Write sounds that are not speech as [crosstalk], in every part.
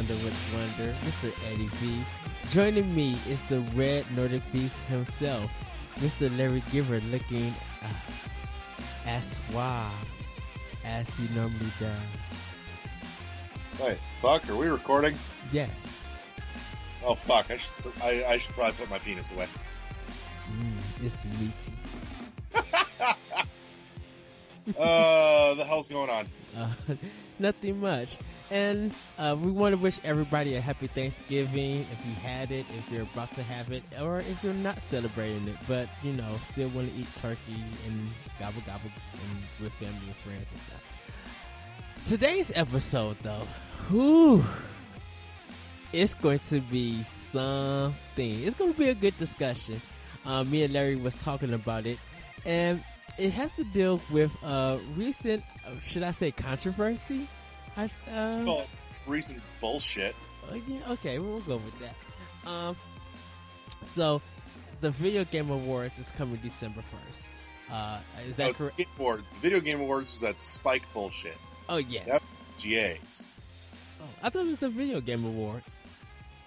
dunder with wonder, Mr. Eddie V. Joining me is the red Nordic beast himself, Mr. Larry Giver, looking uh, as suave as he normally does. Wait, fuck, are we recording? Yes. Oh fuck, I should I, I should probably put my penis away. Mm, it's meaty. [laughs] uh, the hell's going on? [laughs] Uh, [laughs] nothing much. And uh, we want to wish everybody a happy Thanksgiving if you had it, if you're about to have it, or if you're not celebrating it, but you know, still want to eat turkey and gobble gobble and with family and friends and stuff. Today's episode, though, it's going to be something. It's going to be a good discussion. Uh, me and Larry was talking about it, and it has to deal with uh, recent, uh, should I say, controversy? I, uh, Call it recent bullshit. uh, okay, we'll go with that. Um, so the Video Game Awards is coming December first. Uh, is that it's correct? Awards. The Video Game Awards is that spike bullshit. Oh yes. That's GAs. Oh, I thought it was the Video Game Awards.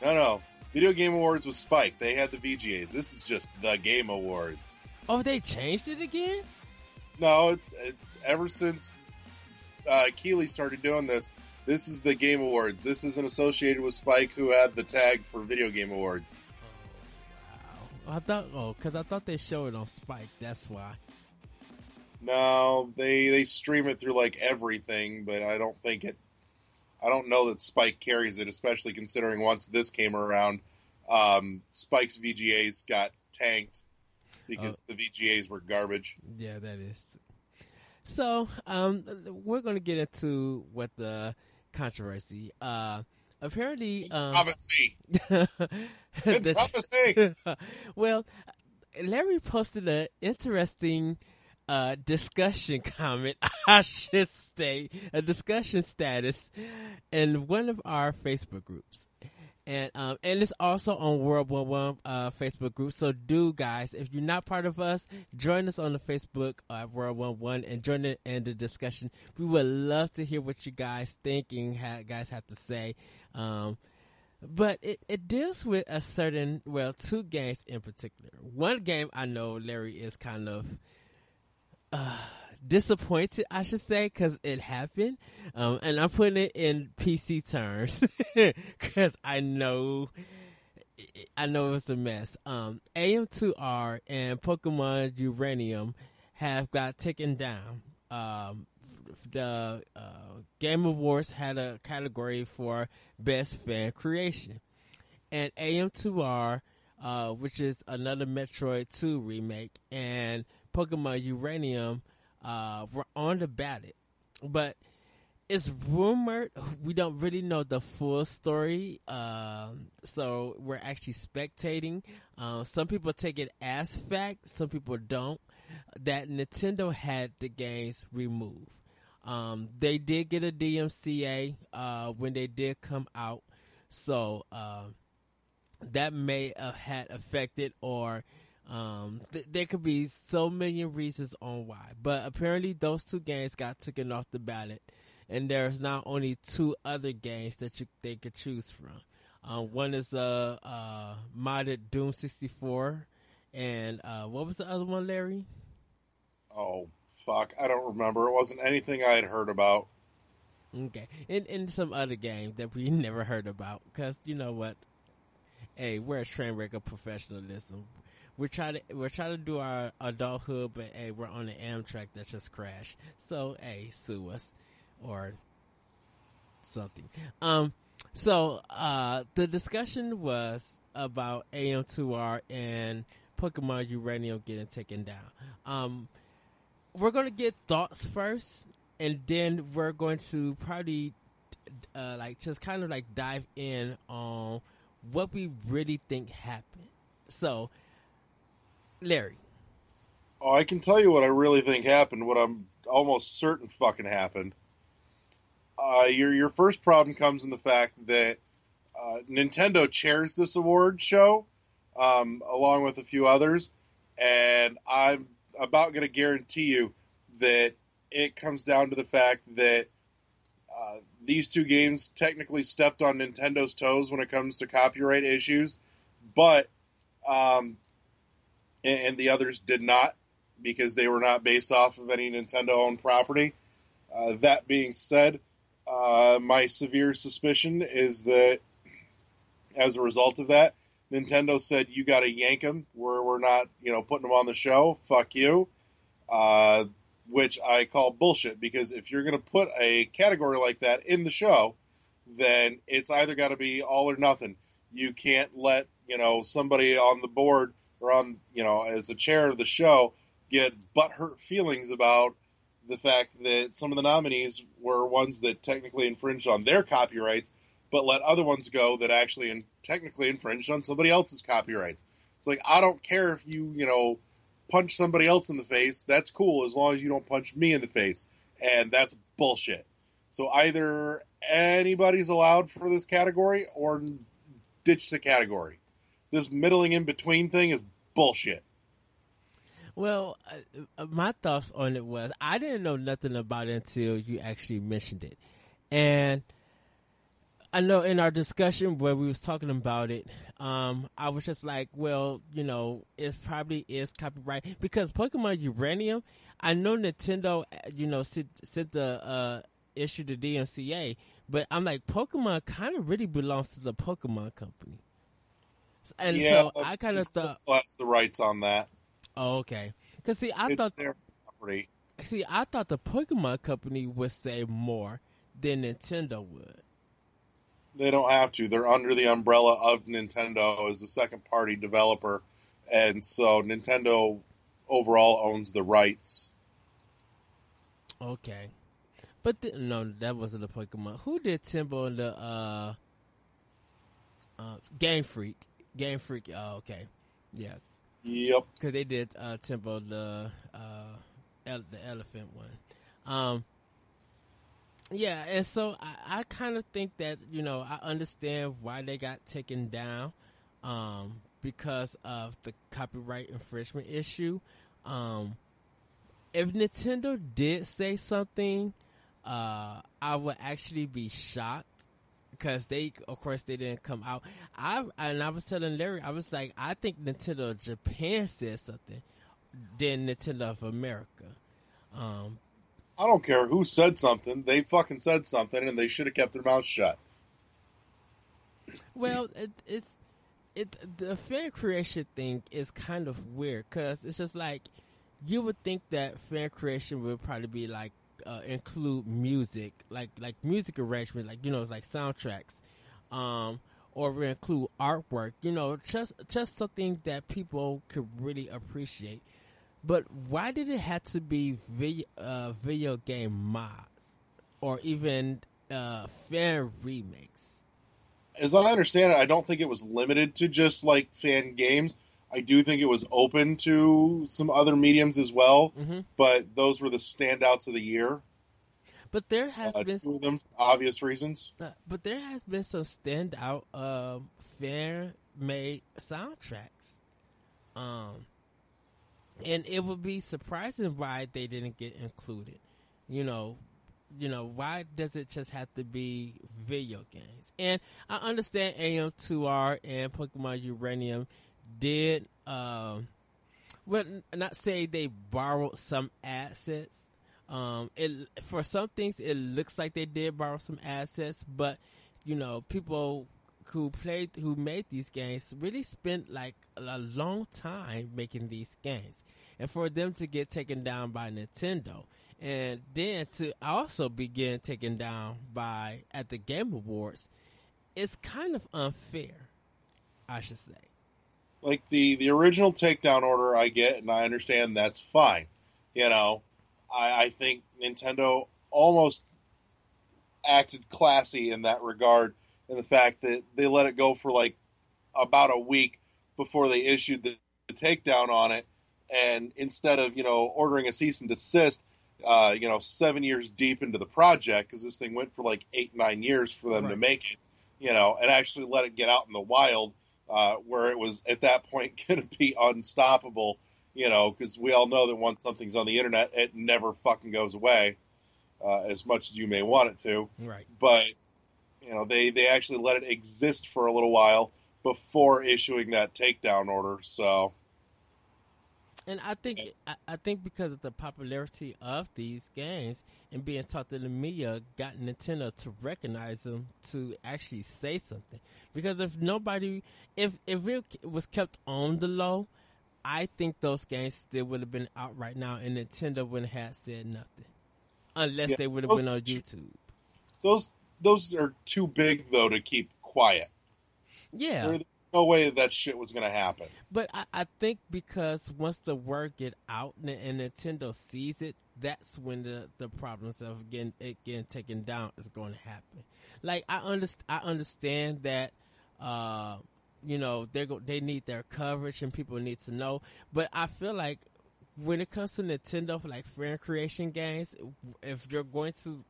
No, no. Video Game Awards was Spike. They had the VGAs. This is just the Game Awards. Oh, they changed it again. No, it, it, ever since uh, Keighley started doing this, this is the Game Awards. This isn't associated with Spike, who had the tag for Video Game Awards. Oh wow! I thought oh, because I thought they showed it on Spike. That's why. No, they they stream it through like everything, but I don't think it. I don't know that Spike carries it, especially considering once this came around, um, Spike's VGAs got tanked because the VGAs were garbage. Yeah, that is. So, um, we're going to get into what the controversy. Uh, apparently, um, Controversy. the- Controversy. well, Larry posted an interesting uh, discussion [laughs] comment, I should say, a discussion status in one of our Facebook groups. And um, and it's also on World One One uh, Facebook group. So do guys, if you're not part of us, join us on the Facebook uh, World One One and join in the discussion. We would love to hear what you guys thinking, ha- guys have to say. Um, but it, it deals with a certain well two games in particular one game i know larry is kind of uh, disappointed i should say because it happened. Um, and i'm putting it in pc terms [laughs] because i know i know it's a mess. Um, am2r and pokemon uranium have got taken down. Um, the uh, Game Awards had a category for best fan creation, and AM2R, uh, which is another Metroid 2 remake, and Pokemon Uranium uh, were on the ballot, but it's rumored we don't really know the full story, um, so we're actually spectating. Uh, some people take it as fact, some people don't. That Nintendo had the games removed. Um, they did get a DMCA uh, when they did come out, so uh, that may have had affected, or um, th- there could be so many reasons on why. But apparently, those two games got taken off the ballot, and there's now only two other games that you they could choose from. Um, one is a uh, uh, modded Doom 64, and uh, what was the other one, Larry? Oh fuck, I don't remember. It wasn't anything I had heard about. Okay, and and some other game that we [laughs] never heard about because you know what? Hey, we're a train wreck of professionalism. We're trying to we're trying to do our adulthood, but hey, we're on the Amtrak that just crashed. So hey, sue us or something. Um, so uh, the discussion was about AM2R and Pokemon Uranium getting taken down. Um, we're gonna get thoughts first, and then we're going to probably uh, like just kind of like dive in on what we really think happened. So, Larry, Oh, I can tell you what I really think happened. What I'm almost certain fucking happened. Uh, your your first problem comes in the fact that uh, Nintendo chairs this award show, um, along with a few others, and I'm about going to guarantee you that it comes down to the fact that uh, these two games technically stepped on Nintendo's toes when it comes to copyright issues, but um, and, the others did not because they were not based off of any Nintendo-owned property. Uh, that being said, uh, my severe suspicion is that as a result of that, Nintendo said you got to yank them. We're we're not you know putting them on the show. Fuck you. Uh, which I call bullshit because if you're going to put a category like that in the show, then it's either got to be all or nothing. You can't let you know somebody on the board or on you know as a chair of the show get butthurt feelings about the fact that some of the nominees were ones that technically infringed on their copyrights, but let other ones go that actually in, technically infringed on somebody else's copyrights. It's like I don't care if you you know punch somebody else in the face. That's cool as long as you don't punch me in the face, and that's bullshit. So either anybody's allowed for this category or ditch the category. This middling in between thing is bullshit. Well, uh, my thoughts on it was I didn't know nothing about it until you actually mentioned it, and I know in our discussion where we was talking about it, um, I was just like, well, you know, it probably is copyright because Pokemon Uranium. I know Nintendo, you know, sent, sent the uh, issue to DMCA, but I'm like, Pokemon kind of really belongs to the Pokemon company, and yeah, so I kind of thought has the rights on that. Oh, okay. Because see, I it's thought their property. See, I thought the Pokemon company would say more than Nintendo would. They don't have to. They're under the umbrella of Nintendo as a second party developer, and so Nintendo overall owns the rights. Okay, but the, no, that wasn't the Pokemon. Who did Tembo and the uh, uh, Game Freak? Game Freak. Oh, okay, yeah, Yep. because they did uh, Tembo the uh, ele- the elephant one. Um, yeah, and so I, I kind of think that you know I understand why they got taken down um, because of the copyright infringement issue. Um, if Nintendo did say something, uh, I would actually be shocked because they, of course, they didn't come out. I and I was telling Larry, I was like, I think Nintendo of Japan said something than Nintendo of America. Um, I don't care who said something. They fucking said something, and they should have kept their mouth shut. well, it, it's it the fan creation thing is kind of weird because it's just like you would think that fan creation would probably be like uh, include music, like like music arrangement, like you know, it's like soundtracks, um, or include artwork. You know, just just something that people could really appreciate. But why did it have to be video, uh, video game mods or even uh, fan remakes? As I understand it, I don't think it was limited to just like fan games. I do think it was open to some other mediums as well, hmm but those were the standouts of the year. But there has Uh, been two of them, for obvious reasons. Uh, but there has been some standout um, fan made soundtracks. Um, and it would be surprising why they didn't get included. You know, you know, why does it just have to be video games? And I understand AM2R and Pokemon Uranium did, um, well, not say they borrowed some assets. Um, it for some things it looks like they did borrow some assets, but you know, people who played who made these games really spent like a long time making these games, and for them to get taken down by Nintendo, and then to also begin taken down by at the Game Awards, it's kind of unfair, I should say. Like the the original takedown order, I get, and I understand that's fine. You know, I, I think Nintendo almost acted classy in that regard, in the fact that they let it go for like about a week before they issued the, the takedown on it, and instead of you know ordering a cease and desist, uh, you know seven years deep into the project because this thing went for like eight nine years for them to make it, you know, and actually let it get out in the wild uh, where it was at that point [laughs] going to be unstoppable you know, because we all know that once something's on the internet, it never fucking goes away, uh, as much as you may want it to. Right. But you know, they they actually let it exist for a little while before issuing that takedown order. So. And I think I, I think because of the popularity of these games and being taught to the media, got Nintendo to recognize them to actually say something. Because if nobody, if if it was kept on the low, I think those games still would have been out right now, and Nintendo wouldn't have said nothing, unless Yeah, they would have been on YouTube. those those are too big though to keep quiet. Yeah, There's no way that, shit was going to happen. But I, I think because once the word get out and, and Nintendo sees it, that's when the, the problems of getting it getting taken down is going to happen. Like I underst- I understand that, uh, you know they go they need their coverage and people need to know. But I feel like when it comes to Nintendo for like fan creation games, if you're going to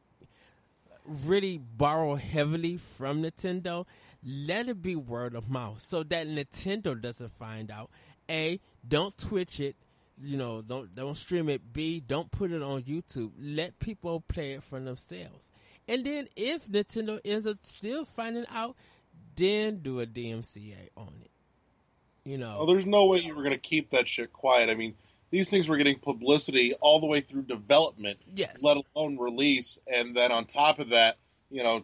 really borrow heavily from Nintendo, let it be word of mouth so that Nintendo doesn't find out. A, don't Twitch it, you know, don't don't stream it. B, don't put it on YouTube. Let people play it for themselves. And then if Nintendo ends up still finding out, then do a DMCA on it. You know. Well, there's no way you were to keep that shit quiet. I mean, these things were getting publicity all the way through development, yes. let alone release, and then on top of that, you know,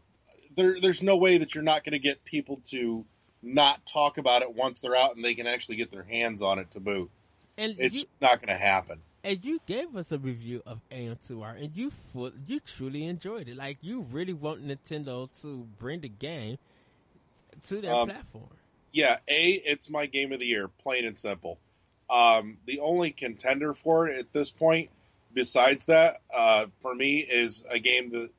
there, there's no way that you're not going to get people to not talk about it once they're out and they can actually get their hands on it to boot. and It's you, not going to happen. and you gave us a review of AM2R, and you full, you truly enjoyed it. Like you really want Nintendo to bring the game to their Um, platform. yeah, A, it's my game of the year, plain and simple. Um, the only contender for it at this point, besides that, uh, for me, is a game that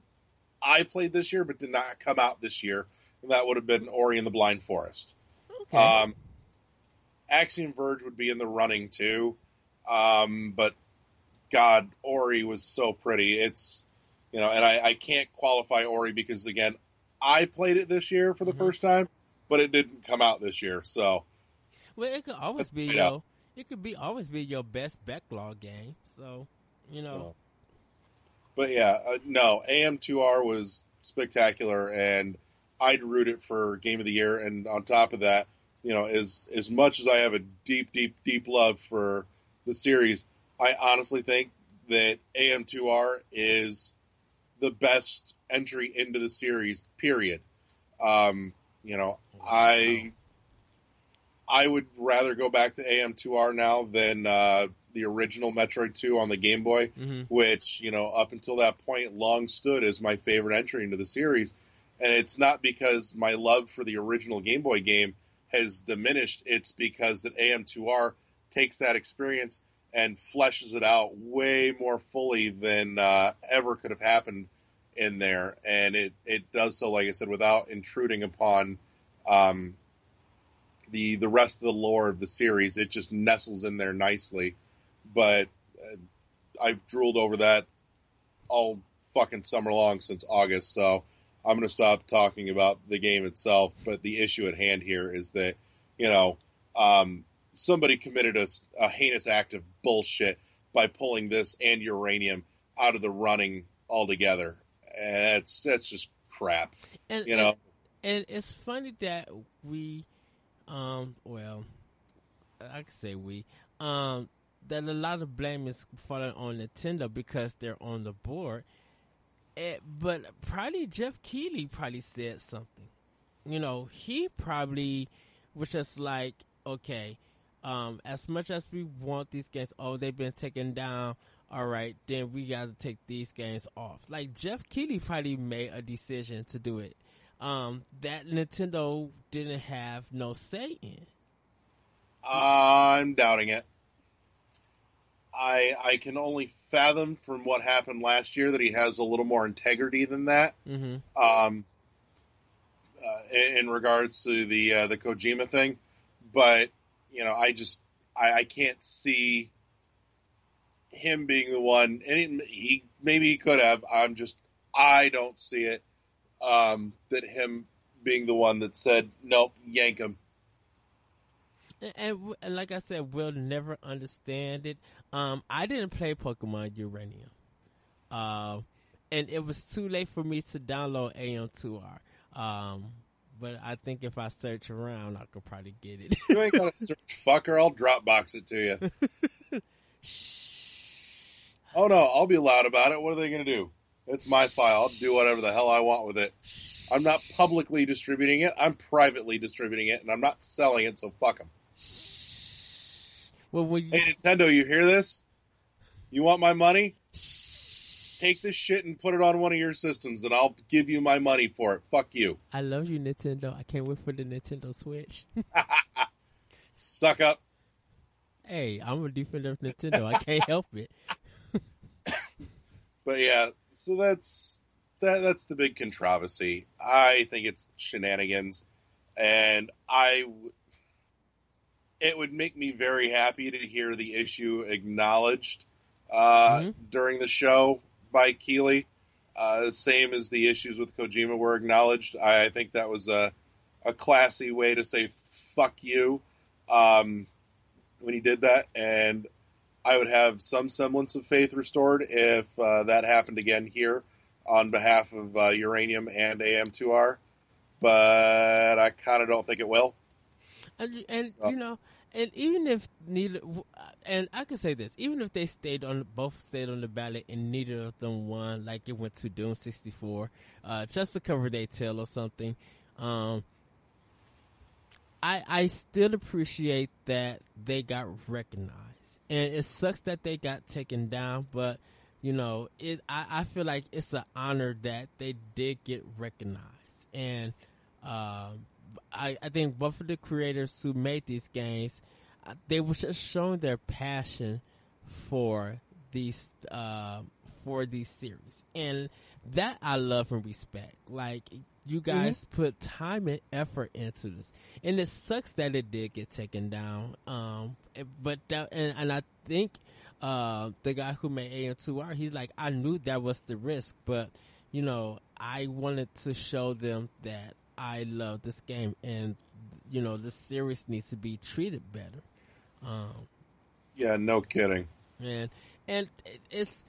I played this year but did not come out this year, and that would have been Ori and the Blind Forest. Okay. Um, Axiom Verge would be in the running too, um, but God, Ori was so pretty. It's you know, and I, I can't qualify Ori because again, I played it this year for the Mhm. first time, but it didn't come out this year. So well, it could always be yeah. your it could be always be your best backlog game. So you know. But yeah, uh, no, AM2R was spectacular, and I'd root it for Game of the Year. And on top of that, you know, as as much as I have a deep, deep, deep love for the series, I honestly think that AM2R is the best entry into the series. Period. Um, you know, I I would rather go back to AM2R now than uh, the original Metroid 2 on the Game Boy, hmm which, you know, up until that point long stood as my favorite entry into the series. And it's not because my love for the original Game Boy game has diminished, it's because that AM2R takes that experience and fleshes it out way more fully than uh, ever could have happened in there. And it, it does so, like I said, without intruding upon um, the the rest of the lore of the series. It just nestles in there nicely. But uh, I've drooled over that all fucking summer long since August, so I'm going to stop talking about the game itself. But the issue at hand here is that, you know, um, somebody committed a heinous act of bullshit by pulling this and uranium out of the running altogether. And that's that's just crap, and you know. and it's funny that we, um, well, I could say we, um, that a lot of blame is falling on Nintendo because they're on the board. Eh, but probably Jeff Keighley probably said something. You know, he probably was just like, okay, um, as much as we want these games, oh, they've been taken down. All right, then we got to take these games off. Like Jeff Keighley probably made a decision to do it um, that Nintendo didn't have no say in. I'm doubting it. I I can only fathom from what happened last year that he has a little more integrity than that. Mm-hmm. Um, uh, in, in regards to the uh, the Kojima thing, but you know, I just I, I can't see him being the one. And he, he maybe he could have. I'm just I don't see it. Um, that him being the one that said nope, yank him. And, and, like I said, we'll never understand it. Um, I didn't play Pokemon Uranium, uh, and it was too late for me to download AM2R. Um, but I think if I search around, I could probably get it. you ain't gonna search [laughs] fucker. I'll Dropbox it to you. [laughs] oh no, I'll be loud about it. What are they gonna do? It's my file. I'll do whatever the hell I want with it. I'm not publicly distributing it. I'm privately distributing it, and I'm not selling it. So fuck them. Well, when you, Hey Nintendo, you hear this? You want my money? Take this shit and put it on one of your systems, and I'll give you my money for it. Fuck you. I love you, Nintendo. I can't wait for the Nintendo Switch. [laughs] Suck up. hey, I'm a defender of Nintendo. I can't help it. [laughs] But yeah, so that's that. That's the big controversy. I think it's shenanigans, and I. w- It would make me very happy to hear the issue acknowledged uh, Mhm. during the show by Keighley. Uh, same as the issues with Kojima were acknowledged. I, I think that was a a classy way to say "fuck you" um, when he did that, and I would have some semblance of faith restored if uh, that happened again here on behalf of uh, Uranium and AM2R. But I kind of don't think it will. And, and So- you know, and even if neither, and I could say this, even if they stayed on both stayed on the ballot and neither of them won, like it went to Doom sixty four, uh, just to cover their tail or something. Um, I I still appreciate that they got recognized, and it sucks that they got taken down, but. You know, it. I, I feel like it's an honor that they did get recognized, and um, I, I think both of the creators who made these games, uh, they were just showing their passion for these uh, for these series, and that I love and respect. Like you guys put time and effort into this, and it sucks that it did get taken down. Um, but that, and, and I think uh, the guy who made AM2R, he's like, I knew that was the risk, but you know, I wanted to show them that I love this game, and you know, the series needs to be treated better. Um, Yeah, no kidding. and and it's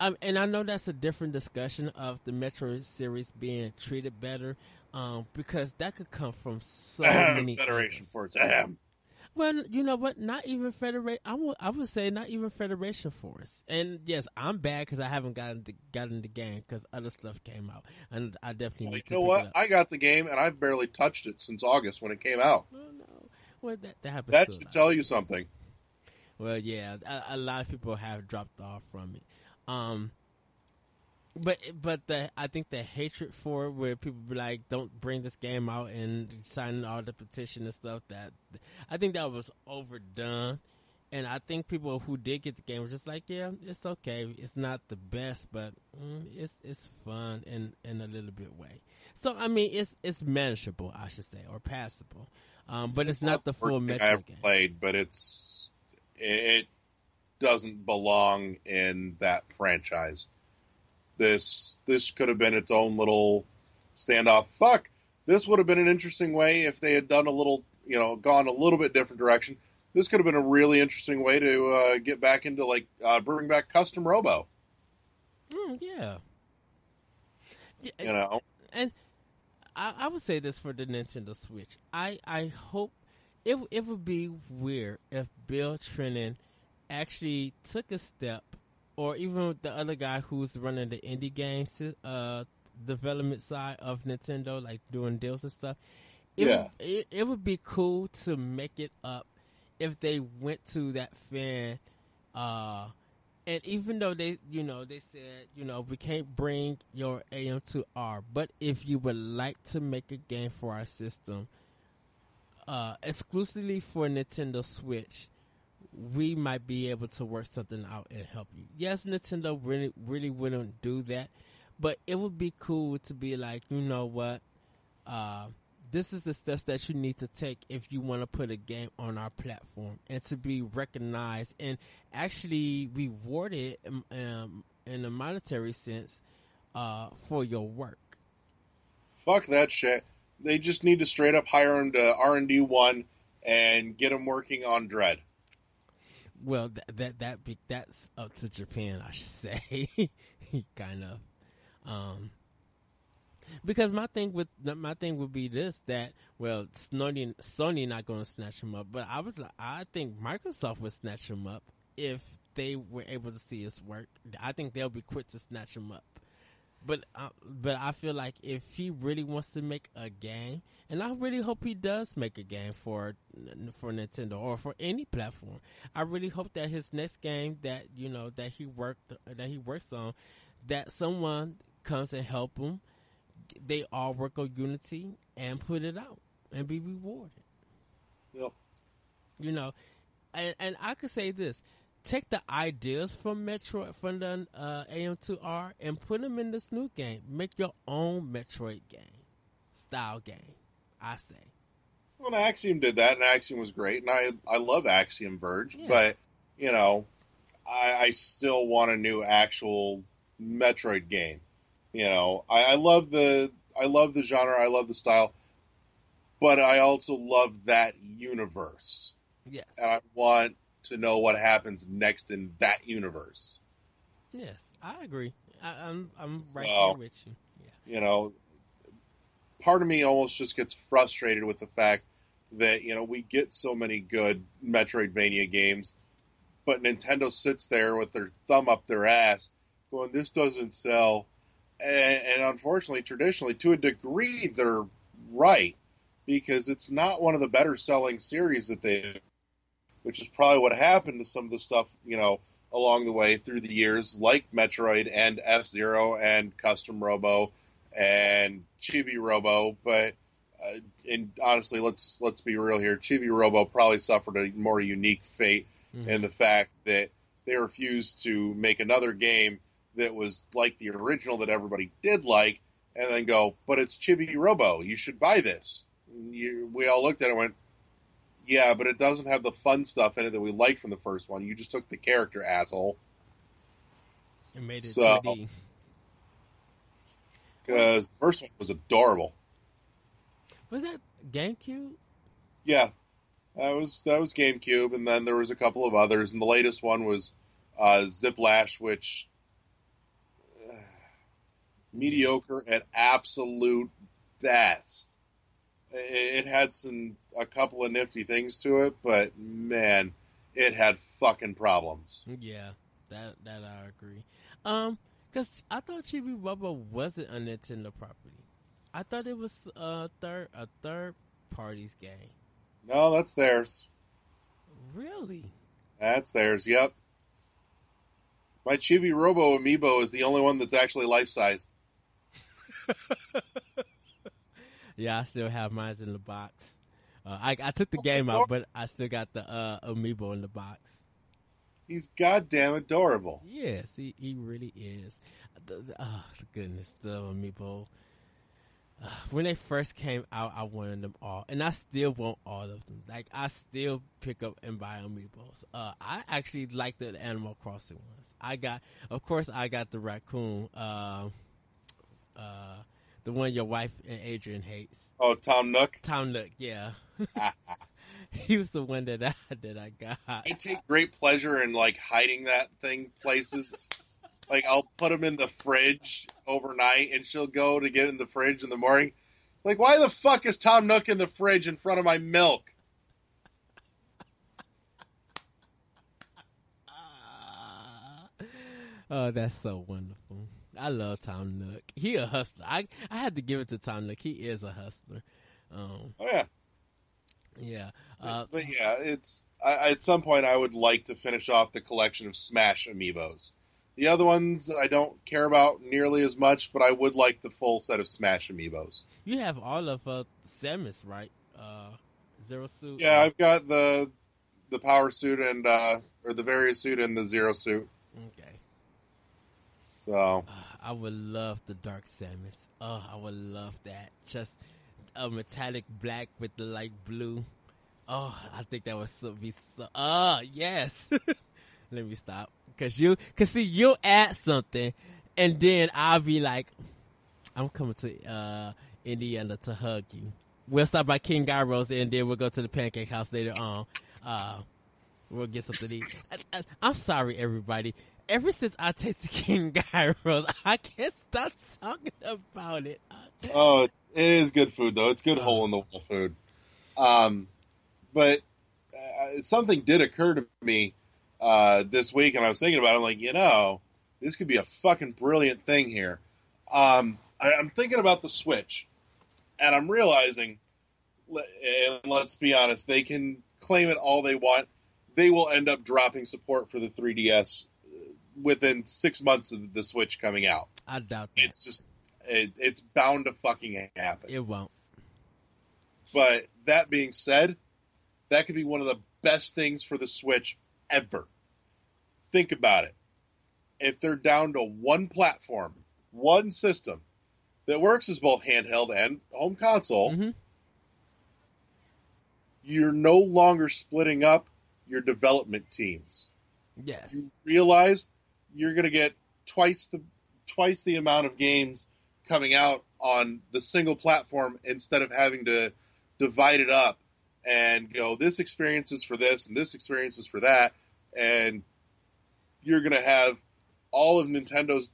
um, and I know that's a different discussion of the Metro series being treated better, um, because that could come from so many Federation. Force. Ahem. Well, you know what? Not even Federation. I would I would say not even Federation Force. And yes, I'm bad because I haven't gotten the, gotten the game because other stuff came out, and I definitely Well, need you to know what? I got the game and I've barely touched it since August when it came out. Oh, no. Well, that that happens. That should tell you something. Well, yeah, a, a lot of people have dropped off from it. Um, but but the I think the hatred for it, where people be like, "Don't bring this game out," and signing all the petition and stuff. That I think that was overdone. And I think people who did get the game were just like, "Yeah, it's okay. It's not the best, but mm, it's it's fun in in a little bit way." So I mean, it's it's manageable, I should say, or passable. Um, but it's, not the full thing Metro I ever game. played, but it's it doesn't belong in that franchise. This this could have been its own little standoff. Fuck, this would have been an interesting way if they had done a little, you know, gone a little bit different direction. This could have been a really interesting way to uh, get back into like uh, bring back custom Robo. Mm, yeah. Yeah, You know, and I, I would say this for the Nintendo Switch. I I hope it it would be weird if Bill Trinen actually took a step, or even the other guy who's running the indie games uh, development side of Nintendo, like doing deals and stuff. It Yeah. would, it, it would be cool to make it up if they went to that fan. Uh, and even though they, you know, they said, you know, we can't bring your AM2R, but if you would like to make a game for our system, uh, exclusively for Nintendo Switch, we might be able to work something out and help you. Yes, Nintendo really, really wouldn't do that, but it would be cool to be like, you know what, uh, this is the steps that you need to take if you want to put a game on our platform and to be recognized and actually rewarded um, in a monetary sense uh, for your work. fuck that shit. They just need to straight up hire him to R and D one, and get him working on Dread. Well, that that that that's up to Japan, I should say. [laughs] kind of. Um, because my thing with my thing would be this that well Sony Sony not going to snatch him up, but I was I think Microsoft would snatch him up if they were able to see his work. I think they'll be quick to snatch him up. But uh, but I feel like if he really wants to make a game, and I really hope he does make a game for for Nintendo or for any platform. I really hope that his next game that you know that he worked that he works on, that someone comes and help him they all work on Unity and put it out and be rewarded. Yep. You know, and, and I could say this: take the ideas from Metroid from the uh, AM2R and put them in this new game. Make your own Metroid game, style game. I say. Well, Axiom did that, and Axiom was great, and I I love Axiom Verge, yeah. but you know, I, I still want a new actual Metroid game. You know, I, I love the I love the genre, I love the style, but I also love that universe. Yes, and I want to know what happens next in that universe. Yes, I agree. I, am I'm, I'm right so, there with you. Yeah. You know, part of me almost just gets frustrated with the fact that you know we get so many good Metroidvania games, but Nintendo sits there with their thumb up their ass, going, "This doesn't sell and, and unfortunately, traditionally, to a degree, they're right because it's not one of the better selling series that they, which is probably what happened to some of the stuff you know along the way through the years, like Metroid and F Zero and Custom Robo and Chibi Robo. But uh, and honestly, let's let's be real here. Chibi Robo probably suffered a more unique fate mm-hmm. in the fact that they refused to make another game that was like the original that everybody did like, and then go, but it's Chibi Robo. You should buy this. You, we all looked at it and went, yeah, but it doesn't have the fun stuff in it that we liked from the first one. You just took the character, asshole. And made it so, 2D. Because the first one was adorable. Was that GameCube? Yeah, that was that was GameCube, and then there was a couple of others, and the latest one was uh, Ziplash, which mediocre at absolute best. It had some a couple of nifty things to it, but man, it had fucking problems. Yeah, that that I agree. Um, because I thought Chibi Robo wasn't a Nintendo property. I thought it was a third a third party's game. No, that's theirs. Really? That's theirs. Yep. My Chibi Robo amiibo is the only one that's actually life sized. [laughs] yeah, I still have mine in the box. Uh, I, I took the game out, but I still got the uh, amiibo in the box. He's goddamn adorable. Yes, he, he really is. The, the, oh, goodness, the amiibo. Uh, when they first came out, I wanted them all, and I still want all of them. Like I still pick up and buy amiibos. Uh, I actually like the Animal Crossing ones. I got, of course, I got the raccoon. Uh, uh, the one your wife and Adrian hates. Oh, Tom Nook. Tom Nook, yeah. Ah. [laughs] he was the one that I that I got. I take great pleasure in like hiding that thing places. like I'll put him in the fridge overnight, and she'll go to get in the fridge in the morning. Like, why the fuck is Tom Nook in the fridge in front of my milk? [laughs] oh, that's so wonderful. I love Tom Nook. He a hustler. I I had to give it to Tom Nook. He is a hustler. Um, oh yeah, yeah. Uh, but yeah, it's I, at some point I would like to finish off the collection of Smash amiibos. The other ones I don't care about nearly as much, but I would like the full set of Smash amiibos. You have all of uh, Samus, right? Uh, Zero suit. Yeah, I've got the the power suit and uh, or the Varia suit and the zero suit. Okay. So uh, I would love the Dark Samus. Oh, I would love that. Just a metallic black with the light blue. Oh, I think that would so be so. Oh, yes. [laughs] Let me stop. Cause you, cause see, you'll add something, and then I'll be like, I'm coming to uh, Indiana to hug you. we'll stop by King Gyros and then we'll go to the Pancake House later on. Uh, we'll get something to eat. I, I'm sorry, everybody. Ever since I tasted [laughs] King Gyros, I can't stop talking about it. Oh, it is good food though. It's good Oh. hole in the wall food. Um, but uh, something did occur to me uh, this week, and I was thinking about. it. I'm like, you know, this could be a fucking brilliant thing here. Um, I, I'm thinking about the Switch, and I'm realizing, and let's be honest, they can claim it all they want. They will end up dropping support for the 3DS uh, within six months of the Switch coming out. I doubt that. It's just, it, it's bound to fucking happen. it won't. But that being said, that could be one of the best things for the Switch ever. Think about it. If they're down to one platform, one system that works as both handheld and home console, Mhm. you're no longer splitting up your development teams. Yes. You realize you're going to get twice the twice the amount of games coming out on the single platform instead of having to divide it up and go this experience is for this and this experience is for that. And you're going to have all of Nintendo's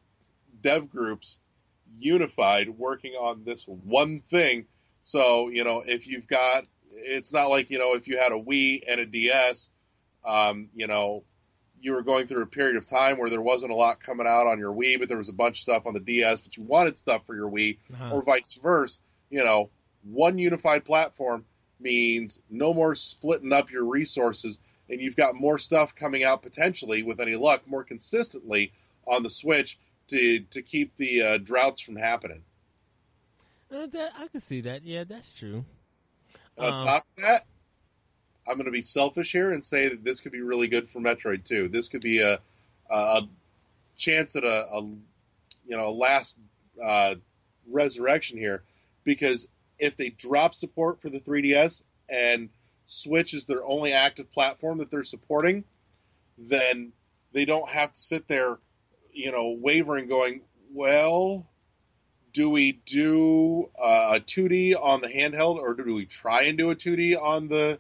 dev groups unified working on this one thing. So you know if you've got it's not like you know if you had a Wii and a DS um, you know you were going through a period of time where there wasn't a lot coming out on your Wii, but there was a bunch of stuff on the DS, but you wanted stuff for your Wii, Uh-huh. or vice versa. You know, one unified platform means no more splitting up your resources, and you've got more stuff coming out potentially, with any luck, more consistently on the Switch to to keep the uh, droughts from happening. Uh, that, I can see that. Yeah, that's true. On Um, top of that, I'm going to be selfish here and say that this could be really good for Metroid too. This could be a, a chance at a, a you know last uh, resurrection here, because if they drop support for the 3DS and Switch is their only active platform that they're supporting, then they don't have to sit there, you know, wavering, going, well, do we do uh, a 2D on the handheld or do we try and do a 2D on the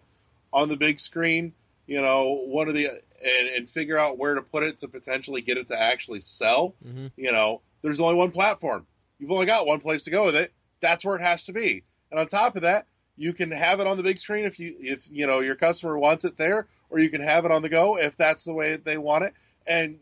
on the big screen? You know, one of the and, and figure out where to put it to potentially get it to actually sell. hmm You know, there's only one platform. You've only got one place to go with it. That's where it has to be. And on top of that, you can have it on the big screen if you if you know your customer wants it there, or you can have it on the go if that's the way they want it. And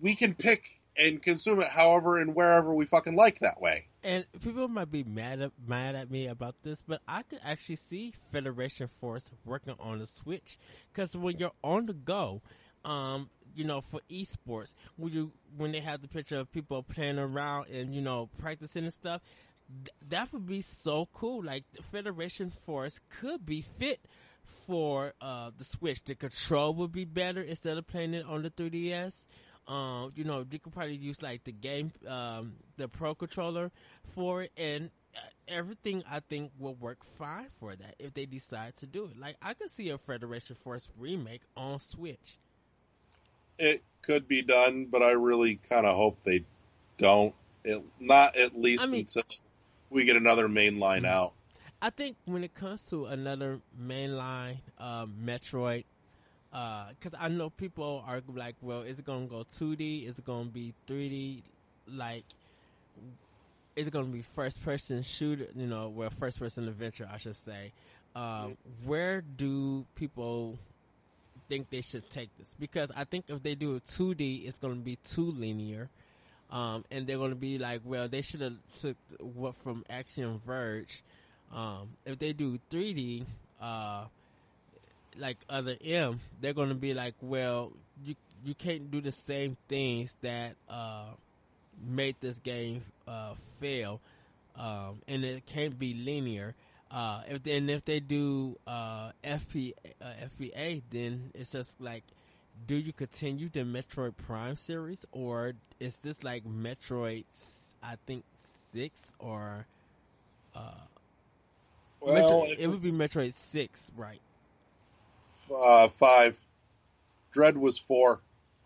we can pick and consume it however and wherever we fucking like that way. And people might be mad at, mad at me about this, but I could actually see Federation Force working on the Switch because when you're on the go, um, you know, for esports, when you when they have the picture of people playing around and you know practicing and stuff, th- that would be so cool. Like Federation Force could be fit for uh, the Switch. The control would be better instead of playing it on the 3DS. Um, you know, you could probably use like the game, um, the Pro controller for it, and uh, everything I think will work fine for that if they decide to do it. Like I could see a Federation Force remake on Switch. It could be done, but I really kind of hope they don't. It, not at least I mean- until we get another main line Mhm. out. I think when it comes to another mainline um, Metroid, because I know people are like, well, is it going to go 2D? Is it going to be 3D? Like, is it going to be first person shooter? You know, well, first person adventure, I should say. Um, where do people think they should take this? Because I think if they do a 2D, it's going to be too linear. Um, and they're going to be like, well, they should have took what from Axiom Verge. Um, if they do 3D, uh, like other M, they're going to be like, well, you you can't do the same things that uh, made this game uh, fail, um, and it can't be linear. Uh, if they, and if they do uh, FP, uh, FBA, then it's just like, do you continue the Metroid Prime series, or is this like Metroid? I think six or uh, Well, Metroid, it would be Metroid Six, right? Uh, five. Dread was four,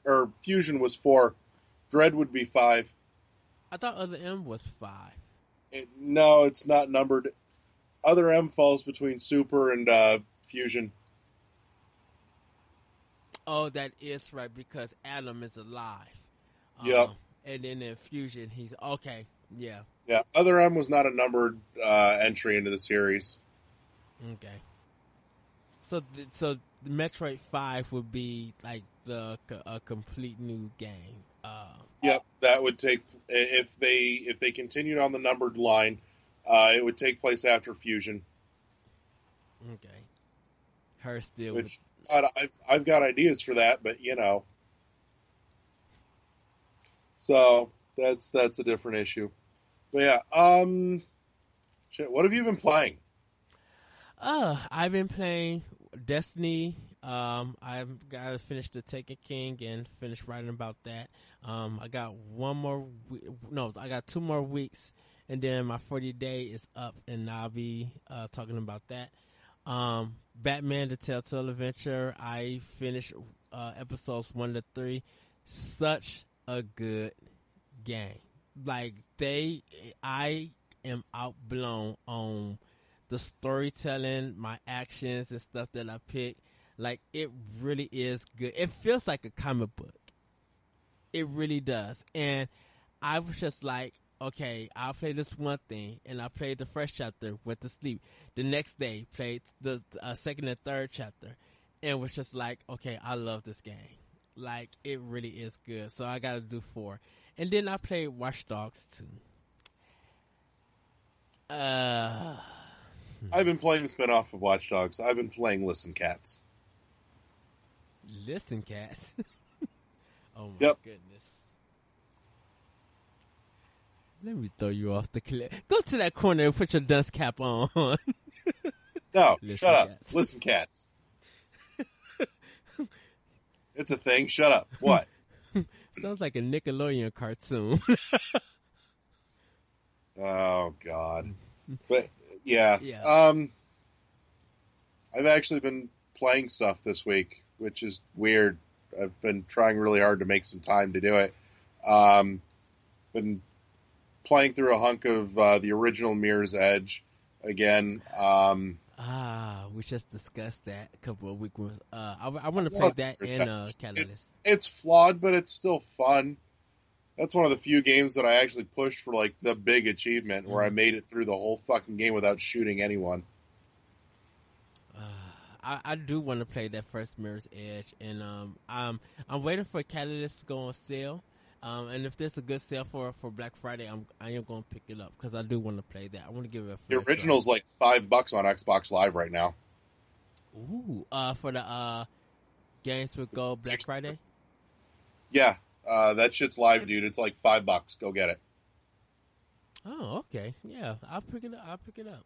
or Fusion was four. Dread would be five. I thought Other M was five. It, no, it's not numbered. Other M falls between Super and uh, Fusion. Oh, that is right because Adam is alive. Yep. Um, and then in Fusion, he's okay. Yeah. Yeah, Other M was not a numbered uh, entry into the series. Okay. So, th- so Metroid Five would be like the a complete new game. Uh, Yep, that would take if they if they continued on the numbered line, uh, it would take place after Fusion. okay. Her still. Which God, I've I've got ideas for that, but you know, so that's that's a different issue. But yeah, um, shit. What have you been playing? Uh, I've been playing Destiny. Um, I've got to finish the Taken King and finish writing about that. Um, I got one more. We- no, I got two more weeks, and then my forty day is up, and I'll be uh, talking about that. Um, Batman: The Telltale Adventure. I finished uh, episodes one to three. Such a good game. Like they, I am outblown on the storytelling, my actions and stuff that I pick. Like it really is good. It feels like a comic book. It really does. And I was just like, okay, I'll play this one thing, and I played the first chapter, went to sleep. The next day, played the uh, second and third chapter, and was just like, okay, I love this game. Like it really is good. So I got to do four, and then I played Watch Dogs too. Uh, Mm-hmm. I've been playing the spinoff of Watch Dogs. I've been playing Listen Cats. listen, cats. [laughs] oh my Yep. goodness. Let me throw you off the cliff. Go to that corner and put your dust cap on. No, [laughs] Listen shut up. Cats. Listen Cats. [laughs] it's a thing. Shut up. What? Sounds like a Nickelodeon cartoon. Oh God. But yeah. Yeah. Um I've actually been playing stuff this week, which is weird. I've been trying really hard to make some time to do it. Um been playing through a hunk of uh, the original Mirror's Edge again. Um ah, we just discussed that a couple of weeks. Uh, I, I want to play that in uh. Catalyst. It's it's flawed, but it's still fun. That's one of the few games that I actually pushed for like the big achievement where I Mhm. made it through the whole fucking game without shooting anyone. Uh, I, I do want to play that first Mirror's Edge, and um, I'm I'm waiting for Catalyst to go on sale. Um, and if there's a good sale for for Black Friday, I'm I am going to pick it up because I do want to play that. I want to give it a The fair try. original's like five bucks on Xbox Live right now. Ooh, uh, for the uh, games with gold Black Friday. Yeah, uh, that shit's live, dude. It's like five bucks. Go get it. Oh, okay, yeah, I'll pick it up. I'll pick it up.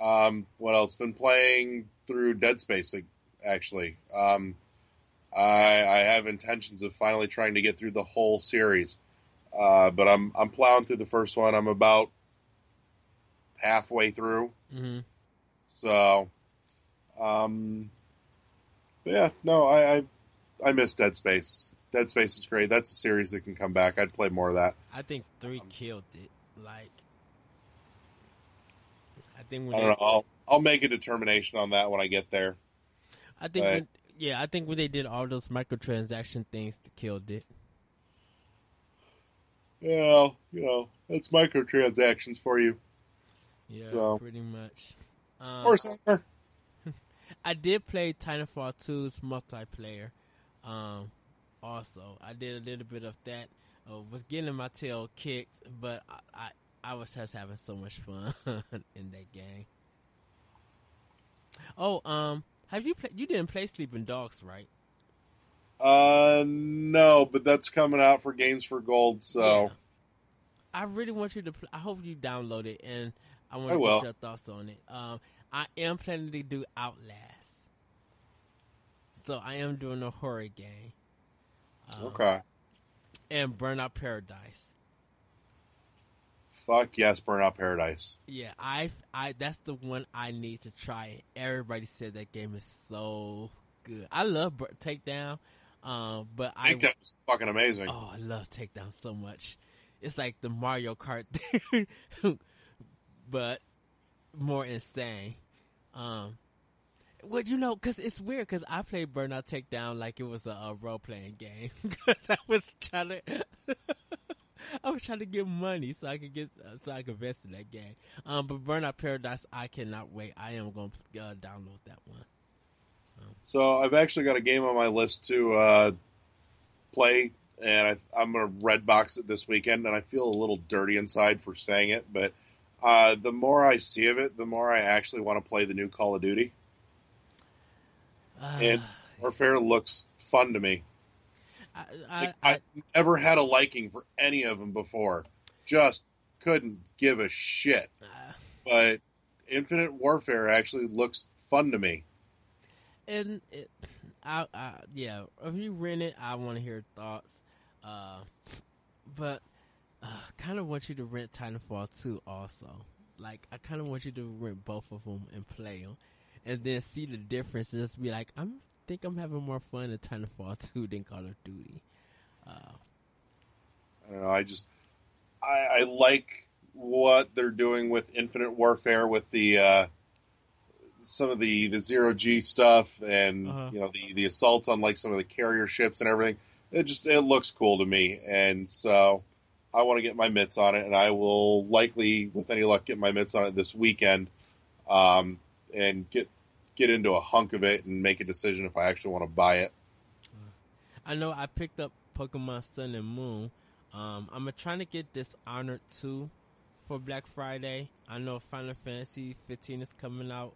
Um, what else? Been playing through Dead Space actually. Um, I, I have intentions of finally trying to get through the whole series, uh, but I'm I'm plowing through the first one. I'm about halfway through. hmm So, um, but yeah, no, I, I I miss Dead Space. Dead Space is great. That's a series that can come back. I'd play more of that. I think three Um, killed it. Like, I think when I don't know. I'll, I'll make a determination on that when I get there. I think Right. when, yeah, I think when they did all those microtransaction things, they killed it. Yeah, you know, that's microtransactions for you. Yeah, So- pretty much. Um, Or. [laughs] I did play Titanfall 2's multiplayer. Um, also, I did a little bit of that. Uh, was getting my tail kicked, but I, I, I was just having so much fun [laughs] in that game. Oh, um, have you played? You didn't play Sleeping Dogs, right? Uh, no, but that's coming out for Games for Gold. So Yeah. I really want you to. Pl- I hope you download it, and I want to get your thoughts on it. Um, I am planning to do Outlast, so I am doing a horror game. Um, okay, And Burnout Paradise. fuck yes, Burnout Paradise. Yeah, I, I, that's the one I need to try. Everybody said that game is so good. I love Bur- Takedown, um, but I I, was fucking amazing. Oh, I love Takedown so much. It's like the Mario Kart, [laughs] but more insane. Um, well, you know, because it's weird because I played Burnout Takedown like it was a, a role playing game [laughs] because I was trying to. [laughs] I was trying to get money so I could get uh, so I could invest in that game. Um, but Burnout Paradise, I cannot wait. I am going to uh, download that one. Um, so I've actually got a game on my list to uh, play, and I, am going to red box it this weekend. And I feel a little dirty inside for saying it, but uh, the more I see of it, the more I actually want to play the new Call of Duty. And [sighs] Warfare looks fun to me. I, I, I, never had a liking for any of them before. Just couldn't give a shit. Uh, but Infinite Warfare actually looks fun to me. And it, I, I, yeah, if you rent it, I want to hear thoughts. Uh, but uh, kind of want you to rent Titanfall 2 also. Like, I kind of want you to rent both of them and play them, and then see the difference. And just be like, I'm think I'm having more fun in Titanfall [laughs] 2 than Call of Duty. Uh, I don't know. I just I, I, like what they're doing with Infinite Warfare with the uh, some of the the zero G stuff and uh-huh. you know the the assaults on like some of the carrier ships and everything. It just it looks cool to me, and so I want to get my mitts on it, and I will likely, with any luck, get my mitts on it this weekend, um, and get get into a hunk of it and make a decision if I actually want to buy it. I know I picked up Pokemon Sun and Moon. Um, I'm trying to get Dishonored 2 for Black Friday. I know Final Fantasy 15 is coming out,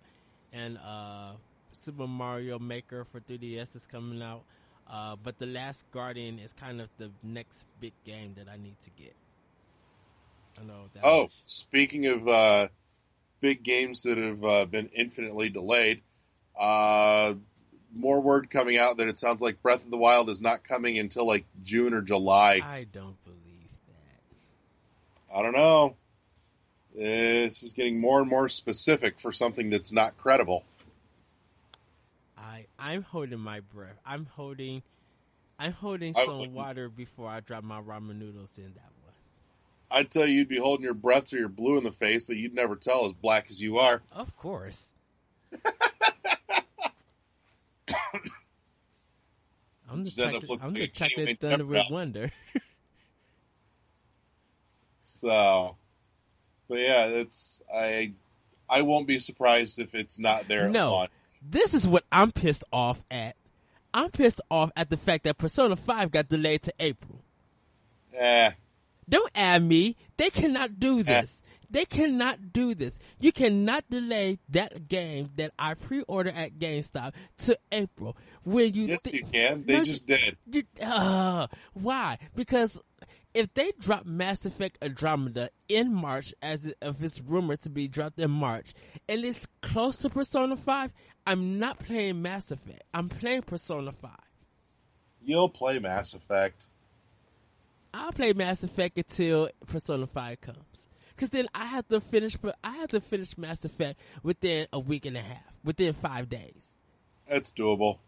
and uh, Super Mario Maker for 3DS is coming out. Uh, but The Last Guardian is kind of the next big game that I need to get. I know. oh, much. speaking of uh, big games that have uh, been infinitely delayed, uh, more word coming out that it sounds like Breath of the Wild is not coming until like June or July. I don't believe that. I don't know. This is getting more and more specific for something that's not credible. I I'm holding my breath. I'm holding I'm holding some I, water before I drop my ramen noodles in that. I'd tell you you'd be holding your breath till you're blue in the face, but you'd never tell as black as you are. Of course. [laughs] I'm the chocolate, I'm the chocolate thunder with wonder. [laughs] so, but yeah, it's I I won't be surprised if it's not there. No, this is what I'm pissed off at. I'm pissed off at the fact that Persona Five got delayed to April. Eh. Don't add me. They cannot do this. They cannot do this. You cannot delay that game that I pre-ordered at GameStop to April. When you yes, th- you can. They no, just did. You, uh, why? Because if they drop Mass Effect Andromeda in March, as if it's rumored to be dropped in March, and it's close to Persona Five, I'm not playing Mass Effect. I'm playing Persona Five. You'll play Mass Effect. I'll play Mass Effect until Persona Five comes. Cause then I have to finish, but I have to finish Mass Effect within a week and a half, within five days. That's doable.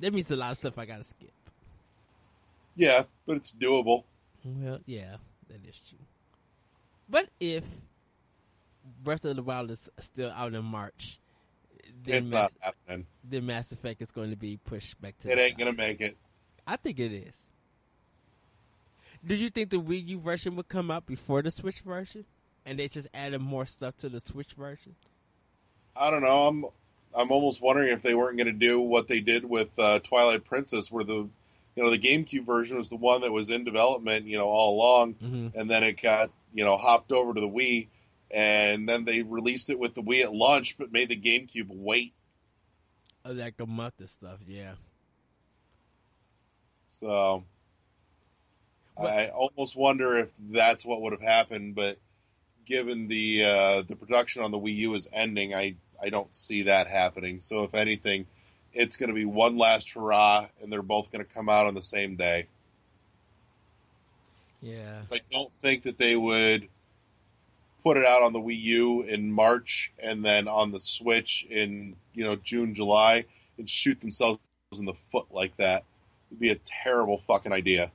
That means a lot of stuff I gotta skip. Yeah, but it's doable. Well, yeah, that is true. But if Breath of the Wild is still out in March, then it's Mass, not happening. Then Mass Effect is going to be pushed back to. It ain't gonna make it. I think it is. Did you think the Wii U version would come out before the Switch version, and they just added more stuff to the Switch version? I don't know. I'm I'm almost wondering if they weren't going to do what they did with uh, Twilight Princess, where the you know the GameCube version was the one that was in development, you know, all along, mm-hmm. and then it got you know hopped over to the Wii, and then they released it with the Wii at launch, but made the GameCube wait. Oh, like a month and stuff, yeah. So I almost wonder if that's what would have happened, but given the uh, the production on the Wii U is ending, I I don't see that happening. So if anything, it's going to be one last hurrah, and they're both going to come out on the same day. Yeah, I don't think that they would put it out on the Wii U in March and then on the Switch in you know June, July, and shoot themselves in the foot like that. It'd be a terrible fucking idea.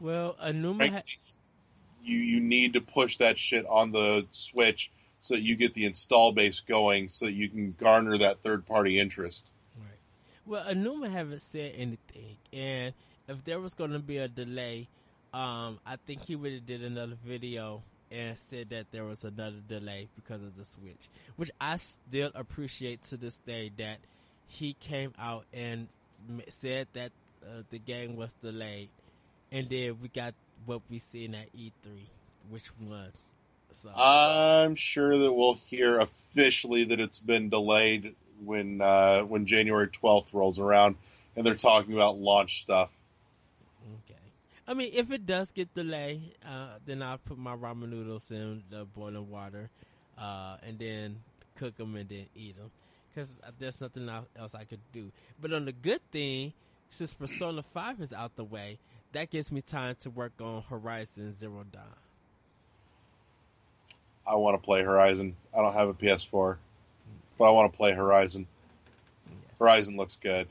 Well, Aonuma. Ha- you you need to push that shit on the Switch so that you get the install base going, so that you can garner that third party interest. Right. Well, Aonuma haven't said anything, and if there was going to be a delay, um, I think he would have did another video and said that there was another delay because of the Switch, which I still appreciate to this day that he came out and said that uh, the game was delayed, and then we got what we seen at E3, which won. So. I'm sure that we'll hear officially that it's been delayed when uh, when January 12th rolls around, and they're talking about launch stuff. Okay. I mean, if it does get delayed, uh, then I'll put my ramen noodles in the boiling water, uh, and then cook them and then eat them. Because there's nothing else I could do. But on the good thing, since Persona 5 is out the way, that gives me time to work on Horizon Zero Dawn. I want to play Horizon. I don't have a PS4, but I want to play Horizon. Yes. Horizon looks good.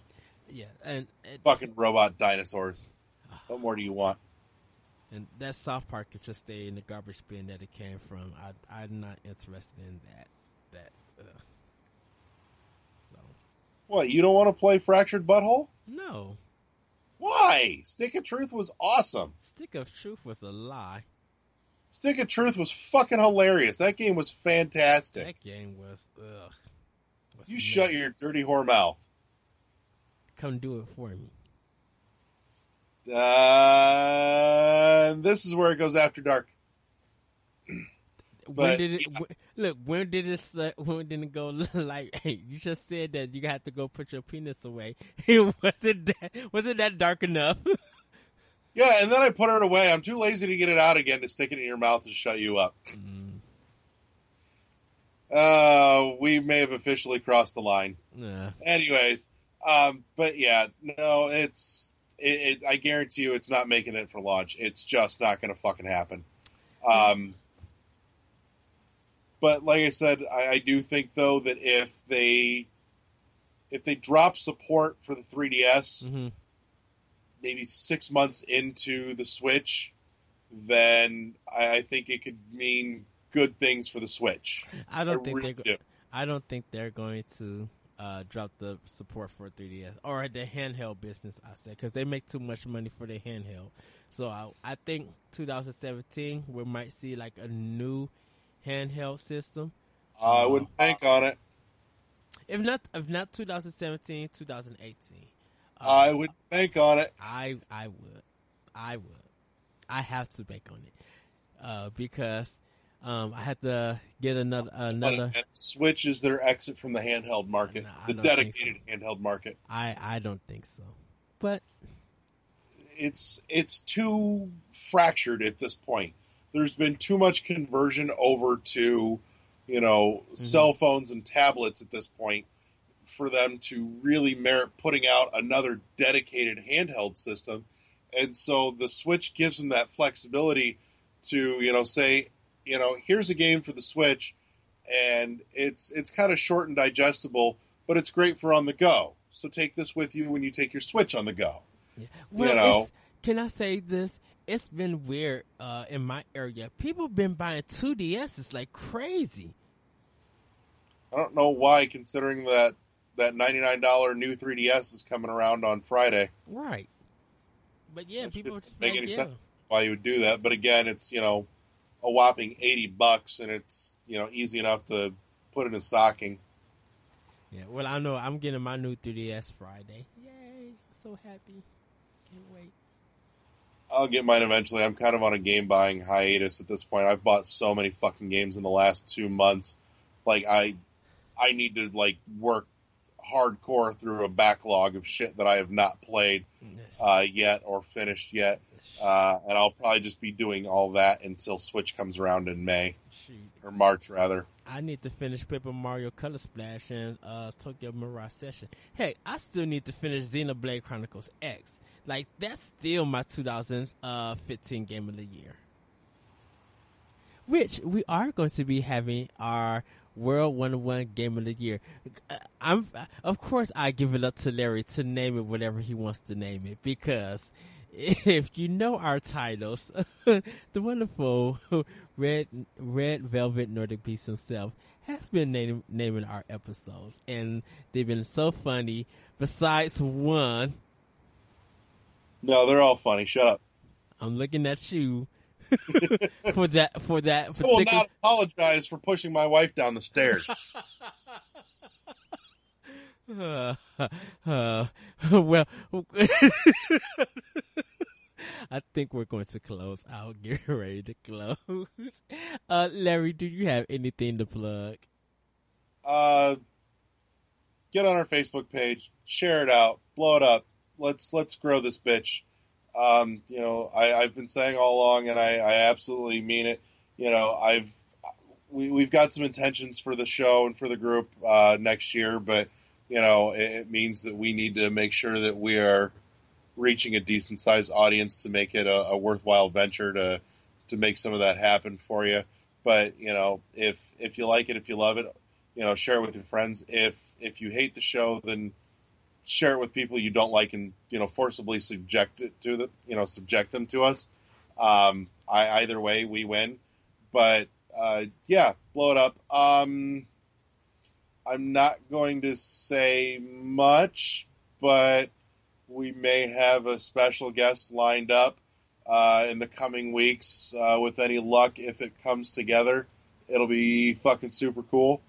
Yeah, and, and fucking robot dinosaurs. What more do you want? And that South Park could just stay in the garbage bin that it came from. I, I'm not interested in that. That. Uh. So. What? You don't want to play Fractured But Whole? No. Why? Stick of Truth was awesome. Stick of Truth was a lie. Stick of Truth was fucking hilarious. That game was fantastic. That game was ugh. Was you shut your dirty whore mouth. Come do it for me. Uh, this is where it goes after dark. But, when did it yeah. Look? When did it? Uh, [laughs] when did it go? [laughs] Like, hey, you just said that you have to go put your penis away. was [laughs] it that? Was it that dark enough? yeah, and then I put it away. I'm too lazy to get it out again to stick it in your mouth and shut you up. Mm. Uh, we may have officially crossed the line. Yeah. Anyways, um, but yeah, no, it's it, it, I guarantee you, it's not making it for launch. It's just not going to fucking happen. Um, but like I said, I, I, do think though that if they if they drop support for the 3DS, mm-hmm. maybe six months into the Switch, then I, I, think it could mean good things for the Switch. I don't I think really they. Go- I don't think they're going to uh, drop the support for 3DS or the handheld business. I said because they make too much money for the handheld. So I, I think 2017 we might see like a new handheld system. I would uh, bank on it. If not, if not 2017, 2018. Uh, I would bank on it. I I would, I would, I have to bank on it uh, because um, I had to get another another. Switch is their exit from the handheld market, no, the dedicated so. handheld market. I I don't think so, but it's it's too fractured at this point. There's been too much conversion over to, you know, mm-hmm. cell phones and tablets at this point for them to really merit putting out another dedicated handheld system. And so the Switch gives them that flexibility to, you know, say, you know, here's a game for the Switch, and it's it's kind of short and digestible, but it's great for on the go. So take this with you when you take your Switch on the go. Yeah. Well, you know, can I say this? It's been weird uh, in my area. People been buying 2DSs like crazy. I don't know why, considering that that ninety nine dollar new 3DS is coming around on Friday. Right. But yeah, people make like, any yeah. sense why you would do that. But again, it's you know a whopping 80 bucks and it's, you know, easy enough to put in a stocking. Yeah, well, I know I'm getting my new 3DS Friday. Yay! So happy. Can't wait. I'll get mine eventually. I'm kind of on a game buying hiatus at this point. I've bought so many fucking games in the last two months. Like I, I need to like work hardcore through a backlog of shit that I have not played uh, yet or finished yet. Uh, and I'll probably just be doing all that until Switch comes around in May or March rather. I need to finish Paper Mario Color Splash and uh, Tokyo Mirage Session. Hey, I still need to finish Xenoblade Chronicles X. Like that's still my 2015 game of the year. Which we are going to be having our World 101 Game of the Year. Uh, I'm, of course, I give it up to Larry to name it whatever he wants to name it because [laughs] if you know our titles, [laughs] the wonderful [laughs] Red Red Velvet Nordic Beast himself have been name, naming our episodes, and they've been so funny. Besides one, no, they're all funny. Shut up. I'm looking at you [laughs] for that for that. I will not apologize for pushing my wife down the stairs. [laughs] Uh, uh, [laughs] well, I think we're going to close I'll Get ready to close. Uh, Larry, do you have anything to plug? Uh, get on our Facebook page, share it out, blow it up. Let's let's grow this bitch. Um, you know, I, I've been saying all along, and I, I absolutely mean it. You know, I've we, we've got some intentions for the show and for the group uh, next year, but you know, it, it means that we need to make sure that we are reaching a decent sized audience to make it a, a, worthwhile venture to to make some of that happen for you. But you know, if if you like it, if you love it, you know, share it with your friends. If if you hate the show, then share it with people you don't like and you know forcibly subject it to the you know subject them to us. Um, I, either way, we win. But uh, yeah, blow it up. Um, I'm not going to say much, but we may have a special guest lined up uh, in the coming weeks. Uh, with any luck, if it comes together, it'll be fucking super cool.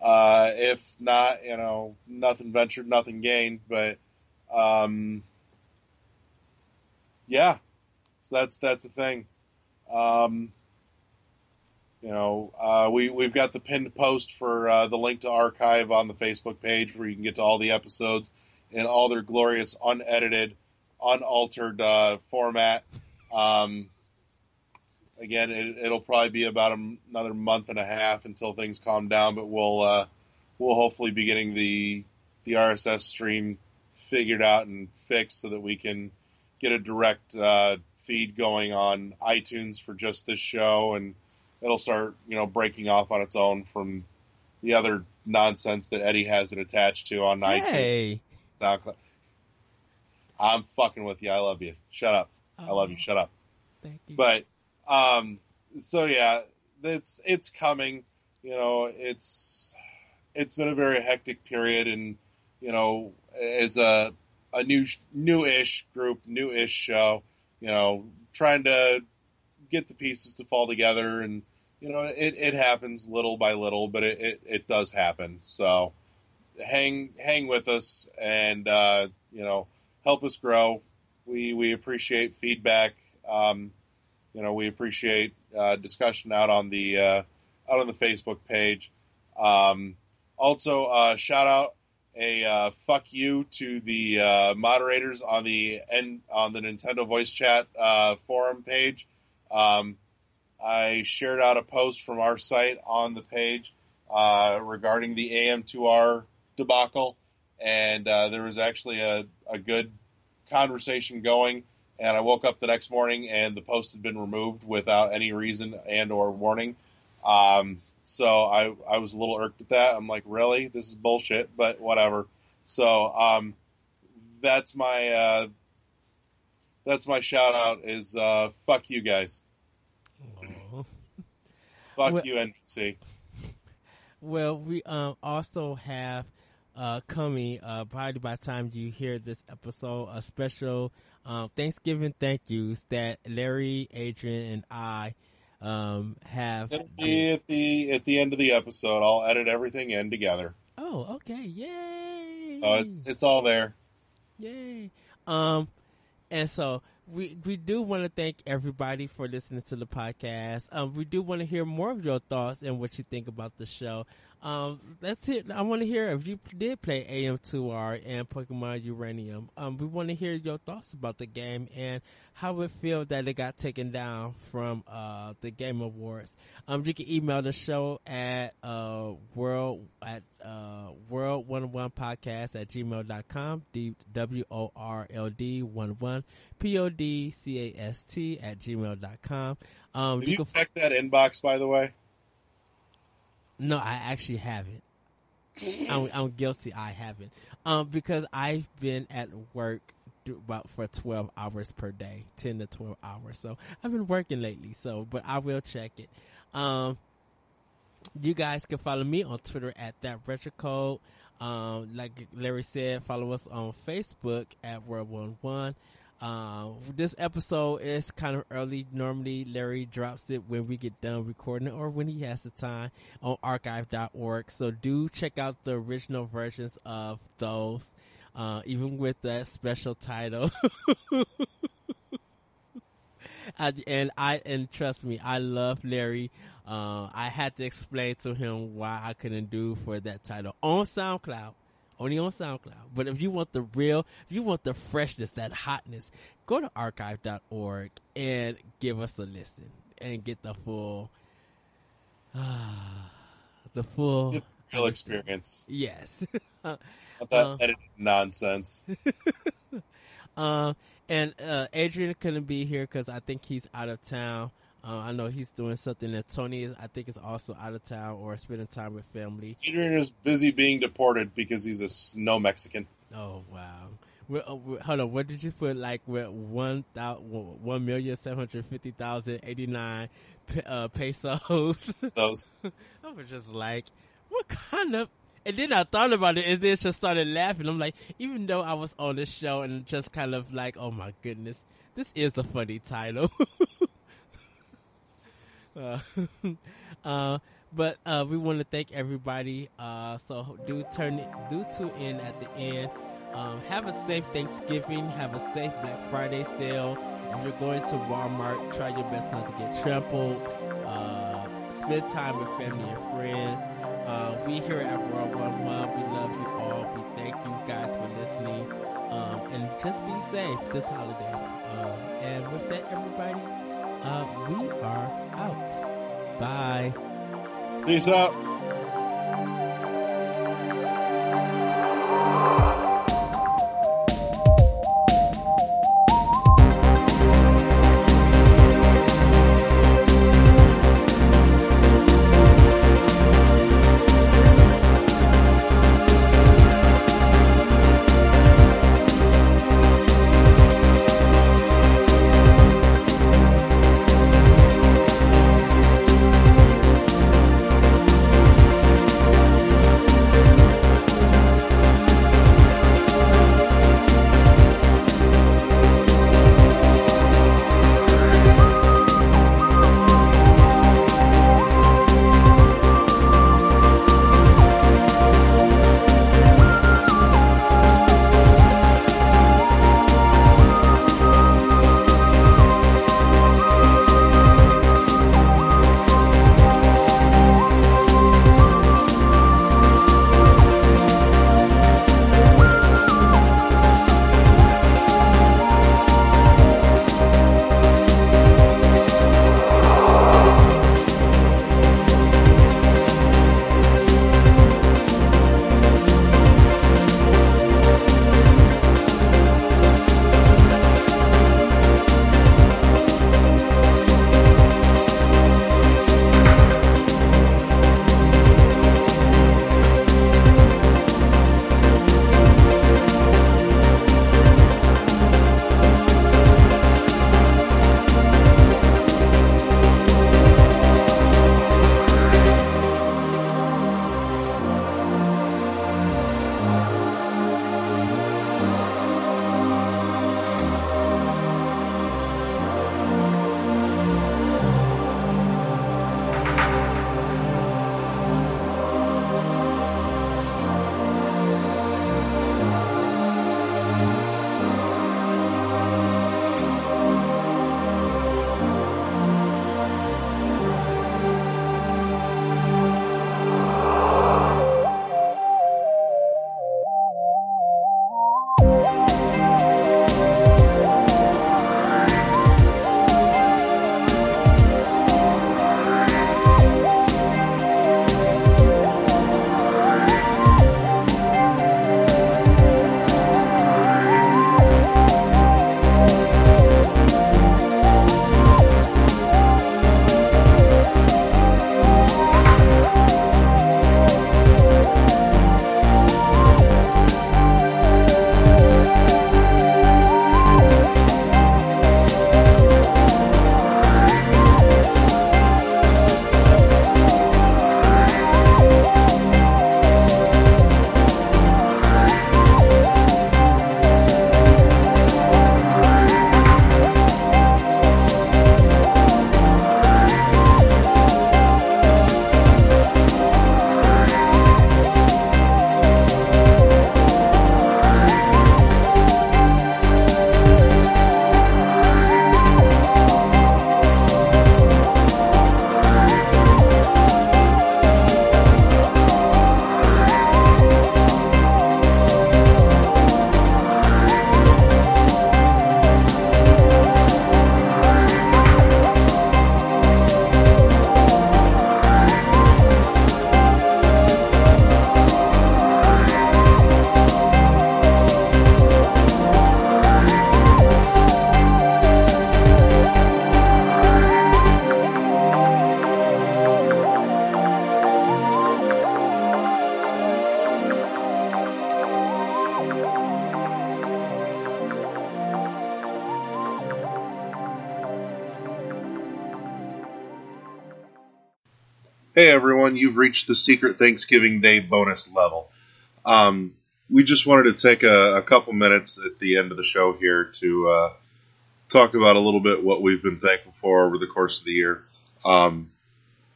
Uh, if not, you know, nothing ventured, nothing gained. But um, yeah, so that's that's the thing. Um, you know, uh, we we've got the pinned post for uh, the link to archive on the Facebook page where you can get to all the episodes in all their glorious, unedited, unaltered uh, format. Um, again, it, will probably be about a, another month and a half until things calm down, but we'll uh, we'll hopefully be getting the the RSS stream figured out and fixed so that we can get a direct uh, feed going on iTunes for just this show and it'll start, you know, breaking off on its own from the other nonsense that Eddie has it attached to on hey. iTunes. SoundCloud. I'm fucking with you. I love you. Shut up. Oh, I love you. Shut up. Thank you. But, um, so yeah, it's, it's coming, you know, it's, it's been a very hectic period and, you know, as a, a new, new-ish group, new-ish show, you know, trying to get the pieces to fall together and, you know, it, it happens little by little, but it, it, it does happen. So hang, hang with us and, uh, you know, help us grow. We, we appreciate feedback. Um, you know, we appreciate, uh, discussion out on the, uh, out on the Facebook page. Um, also, uh, shout out a, uh, fuck you to the, uh, moderators on the, N, on the Nintendo voice chat, uh, forum page. Um, I shared out a post from our site on the page regarding the AM2R debacle, and there was actually a, a good conversation going. And I woke up the next morning and the post had been removed without any reason and or warning. Um, so I, I was a little irked at that. I'm like, really? This is bullshit, but whatever. So, um, that's my, uh, that's my shout out is, uh, fuck you guys. Fuck well, you, NVC. Well, we um, also have uh, coming, uh, probably by the time you hear this episode, a special um, Thanksgiving thank yous that Larry, Adrian, and I um, have. It'll be at the at the end of the episode. I'll edit everything in together. Oh, okay! Yay! Oh, it's it's all there. Yay! Um, and so we we do want to thank everybody for listening to the podcast. Um, we do want to hear more of your thoughts and what you think about the show. Um, let's hear. I want to hear if you did play AM2R and Pokemon Uranium. Um, we want to hear your thoughts about the game and how it feels that it got taken down from uh, the Game Awards. Um, you can email the show at uh, world at uh, world one one podcast at gmail.com. D W O R L D one one P O D C A S T at gmail.com. Um, Did you, you can check that inbox by the way? No, I actually haven't. [laughs] I'm, I'm, guilty. I haven't. Um, because I've been at work about for 12 hours per day, 10 to 12 hours. So I've been working lately. So, but I will check it. Um, you guys can follow me on Twitter at that retro code. Um, like Larry said, follow us on Facebook at World One One. Uh, this episode is kind of early. Normally, Larry drops it when we get done recording or when he has the time on archive.org. So do check out the original versions of those, uh, even with that special title. [laughs] and I, and trust me, I love Larry. Uh, I had to explain to him why I couldn't do for that title on SoundCloud only on SoundCloud. But if you want the real, if you want the freshness, that hotness, go to archive.org and give us a listen and get the full, uh, [sighs] the full real experience. Yes. [laughs] That uh, nonsense. [laughs] uh, and uh, Adrian couldn't be here because I think he's out of town. Uh, I know he's doing something that Tony is, I think, is also out of town or spending time with family. Adrian is busy being deported because he's a snow Mexican. Oh wow! We're, uh, we're, hold on, what did you put? Like we're one thousand, one million seven hundred fifty thousand eighty nine uh, pesos. [laughs] Those. I was just like, what kind of? And then I thought about it, and then just started laughing. I'm like, even though I was on the show and just kind of like, oh my goodness, this is a funny title. [laughs] Uh, [laughs] uh, but uh, we want to thank everybody. Uh, so do turn it, do tune in at the end. Um, have a safe Thanksgiving. Have a safe Black Friday sale. If you're going to Walmart, try your best not to get trampled. Uh, spend time with family and friends. We here at World One One, we love you all. We thank you guys for listening. Um, and just be safe this holiday. Um, and with that, everybody uh, we are out. Bye. Peace out. You've reached the secret Thanksgiving Day bonus level. Um, we just wanted to take a, a, couple minutes at the end of the show here to uh, talk about a little bit what we've been thankful for over the course of the year. Um,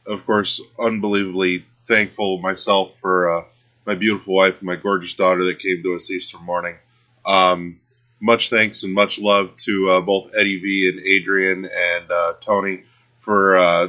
of course, unbelievably thankful myself for uh, my beautiful wife and my gorgeous daughter that came to us Easter morning. Um, much thanks and much love to uh, both Eddie V and Adrian and uh, Tony for uh,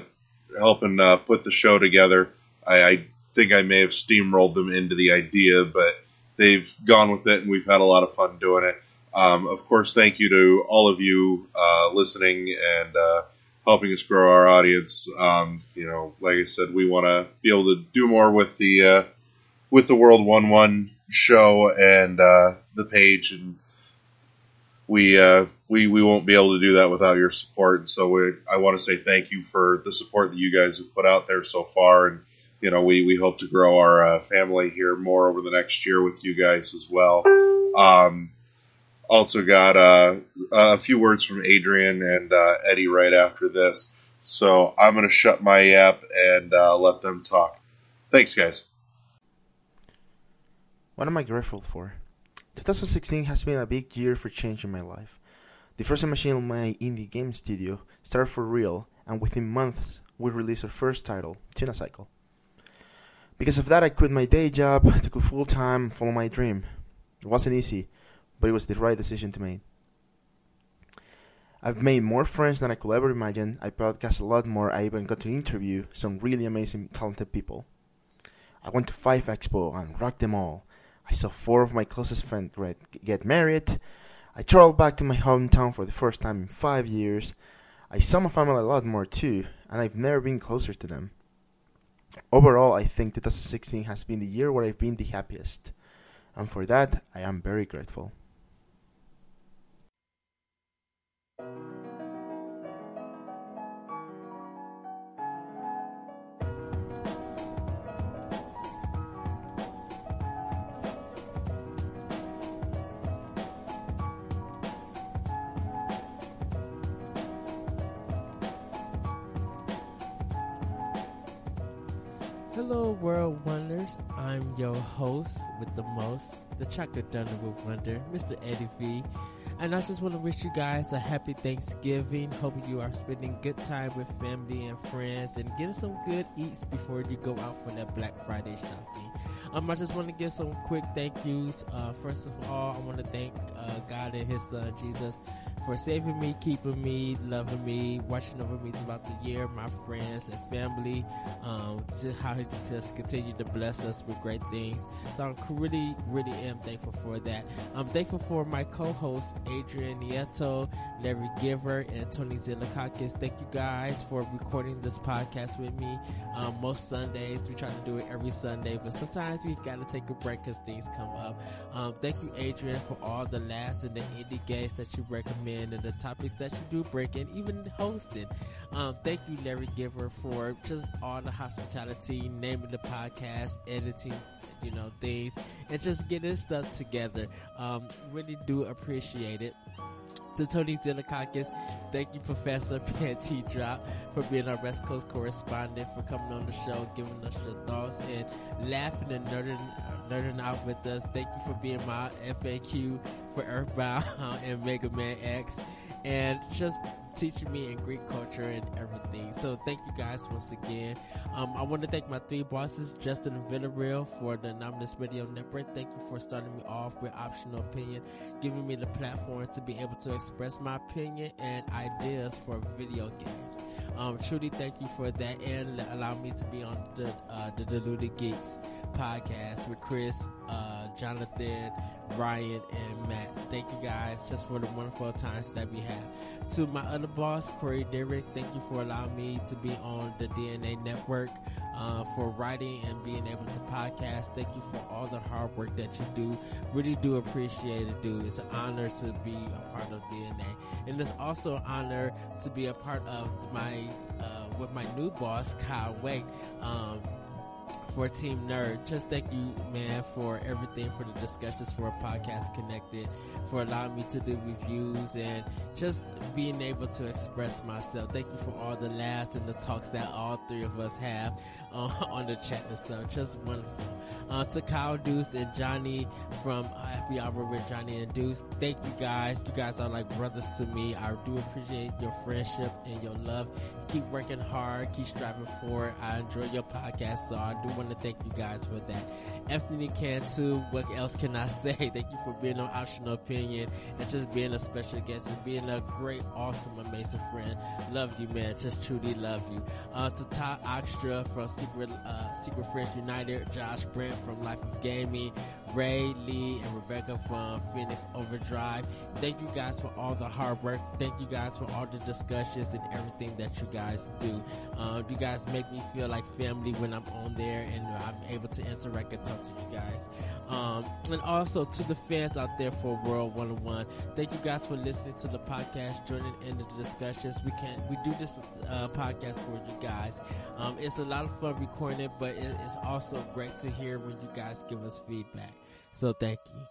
helping uh, put the show together. I, I, think I may have steamrolled them into the idea, but they've gone with it and we've had a lot of fun doing it. Um, of course, thank you to all of you uh, listening and uh, helping us grow our audience. Um, you know, like I said, we want to be able to do more with the uh, with the World One One show and uh, the page, and we uh, we we won't be able to do that without your support. And so we, I want to say thank you for the support that you guys have put out there so far, and you know we we hope to grow our uh, family here more over the next year with you guys as well. Um, also got uh, a few words from Adrian and uh, Eddie right after this. So I'm going to shut my app and uh, let them talk. Thanks, guys. What am I grateful for? 2016 has been a big year for change in my life. The first machine in my indie game studio started for real, and within months we released our first title, Tuna Cycle. Because of that, I quit my day job [sighs] took a full time follow my dream. It wasn't easy, but it was the right decision to make. I've made more friends than I could ever imagine. I podcast a lot more. I even got to interview some really amazing, talented people. I went to Five Expo and rocked them all. I saw four of my closest friends get married. I traveled back to my hometown for the first time in five years. I saw my family a lot more too, and I've never been closer to them. Overall, I think 2016 has been the year where I've been the happiest, and for that, I am very grateful. Hello, World Wonders. I'm your host with the most, the chocolate donor with wonder, Mr. Eddie V. And I just want to wish you guys a happy Thanksgiving. Hope you are spending good time with family and friends and getting some good eats before you go out for that Black Friday shopping. Um, I just want to give some quick thank yous. Uh, first of all, I want to thank uh, God and His Son Jesus for saving me, keeping me, loving me, watching over me throughout the year, my friends and family, um, just how he just continued to bless us with great things. So I'm really, really am thankful for that. I'm thankful for my co-hosts, Adrian Nieto, Larry Giver, and Tony Zilakakis. Thank you guys for recording this podcast with me. Um, most Sundays, we try to do it every Sunday, but sometimes we gotta take a break because things come up. Um, thank you, Adrian, for all the laughs and the indie games that you recommend and the topics that you do break and even hosting. Um, thank you, Larry Giver, for just all the hospitality, naming the podcast, editing, you know, things, and just getting stuff together. Um, really do appreciate it to Tony Zilakakis. Thank you, Professor [laughs] Panty Drop, for being our West Coast correspondent, for coming on the show, giving us your thoughts, and laughing and nerding, nerding out with us. Thank you for being my FAQ for Earthbound [laughs] and Mega Man X, and just teaching me in Greek culture and everything. So thank you guys once again. Um, I want to thank my three bosses, Justin Villarreal for the Anonymous Radio Network. Thank you for starting me off with optional opinion, giving me the platform to be able to express my opinion and ideas for video games. Um, truly thank you for that and allow me to be on the uh, the Deluded Geeks podcast with Chris, uh, Jonathan, Ryan, and Matt. Thank you guys just for the wonderful times that we have. To my other boss, Corey Derrick, thank you for allowing me to be on the DNA Network, uh, for writing and being able to podcast. Thank you for all the hard work that you do. Really do appreciate it, dude. It's an honor to be a part of DNA. And it's also an honor to be a part of my, uh, with my new boss, Kyle Wake. Um, for Team Nerd. Just thank you, man, for everything, for the discussions, for podcast connected, for allowing me to do reviews and just being able to express myself. Thank you for all the laughs and the talks that all three of us have uh, [laughs] on the chat and stuff. Just wonderful. Uh, to Kyle Deuce and Johnny from uh, FBI with Johnny and Deuce, thank you guys. You guys are like brothers to me. I do appreciate your friendship and your love. Keep working hard, keep striving for it. I enjoy your podcast, so I do want to thank you guys for that. Anthony Cantu, what else can I [laughs] say? Thank you for being on Optional Opinion and just being a special guest and being a great, awesome, amazing friend. Love you, man. Just truly love you. Uh, to Todd Oxtra from Secret, uh, Secret Friends United, Josh Brent from Life of Gaming, Ray, Lee, and Rebecca from Phoenix Overdrive. Thank you guys for all the hard work. Thank you guys for all the discussions and everything that you guys do. Uh, you guys make me feel like family when I'm on there and I'm able to interact and talk to you guys. Um, and also to the fans out there for World 101, thank you guys for listening to the podcast, joining in the discussions. We can we do this uh, podcast for you guys. Um, it's a lot of fun recording it, but it, it's also great to hear when you guys give us feedback. So thank you.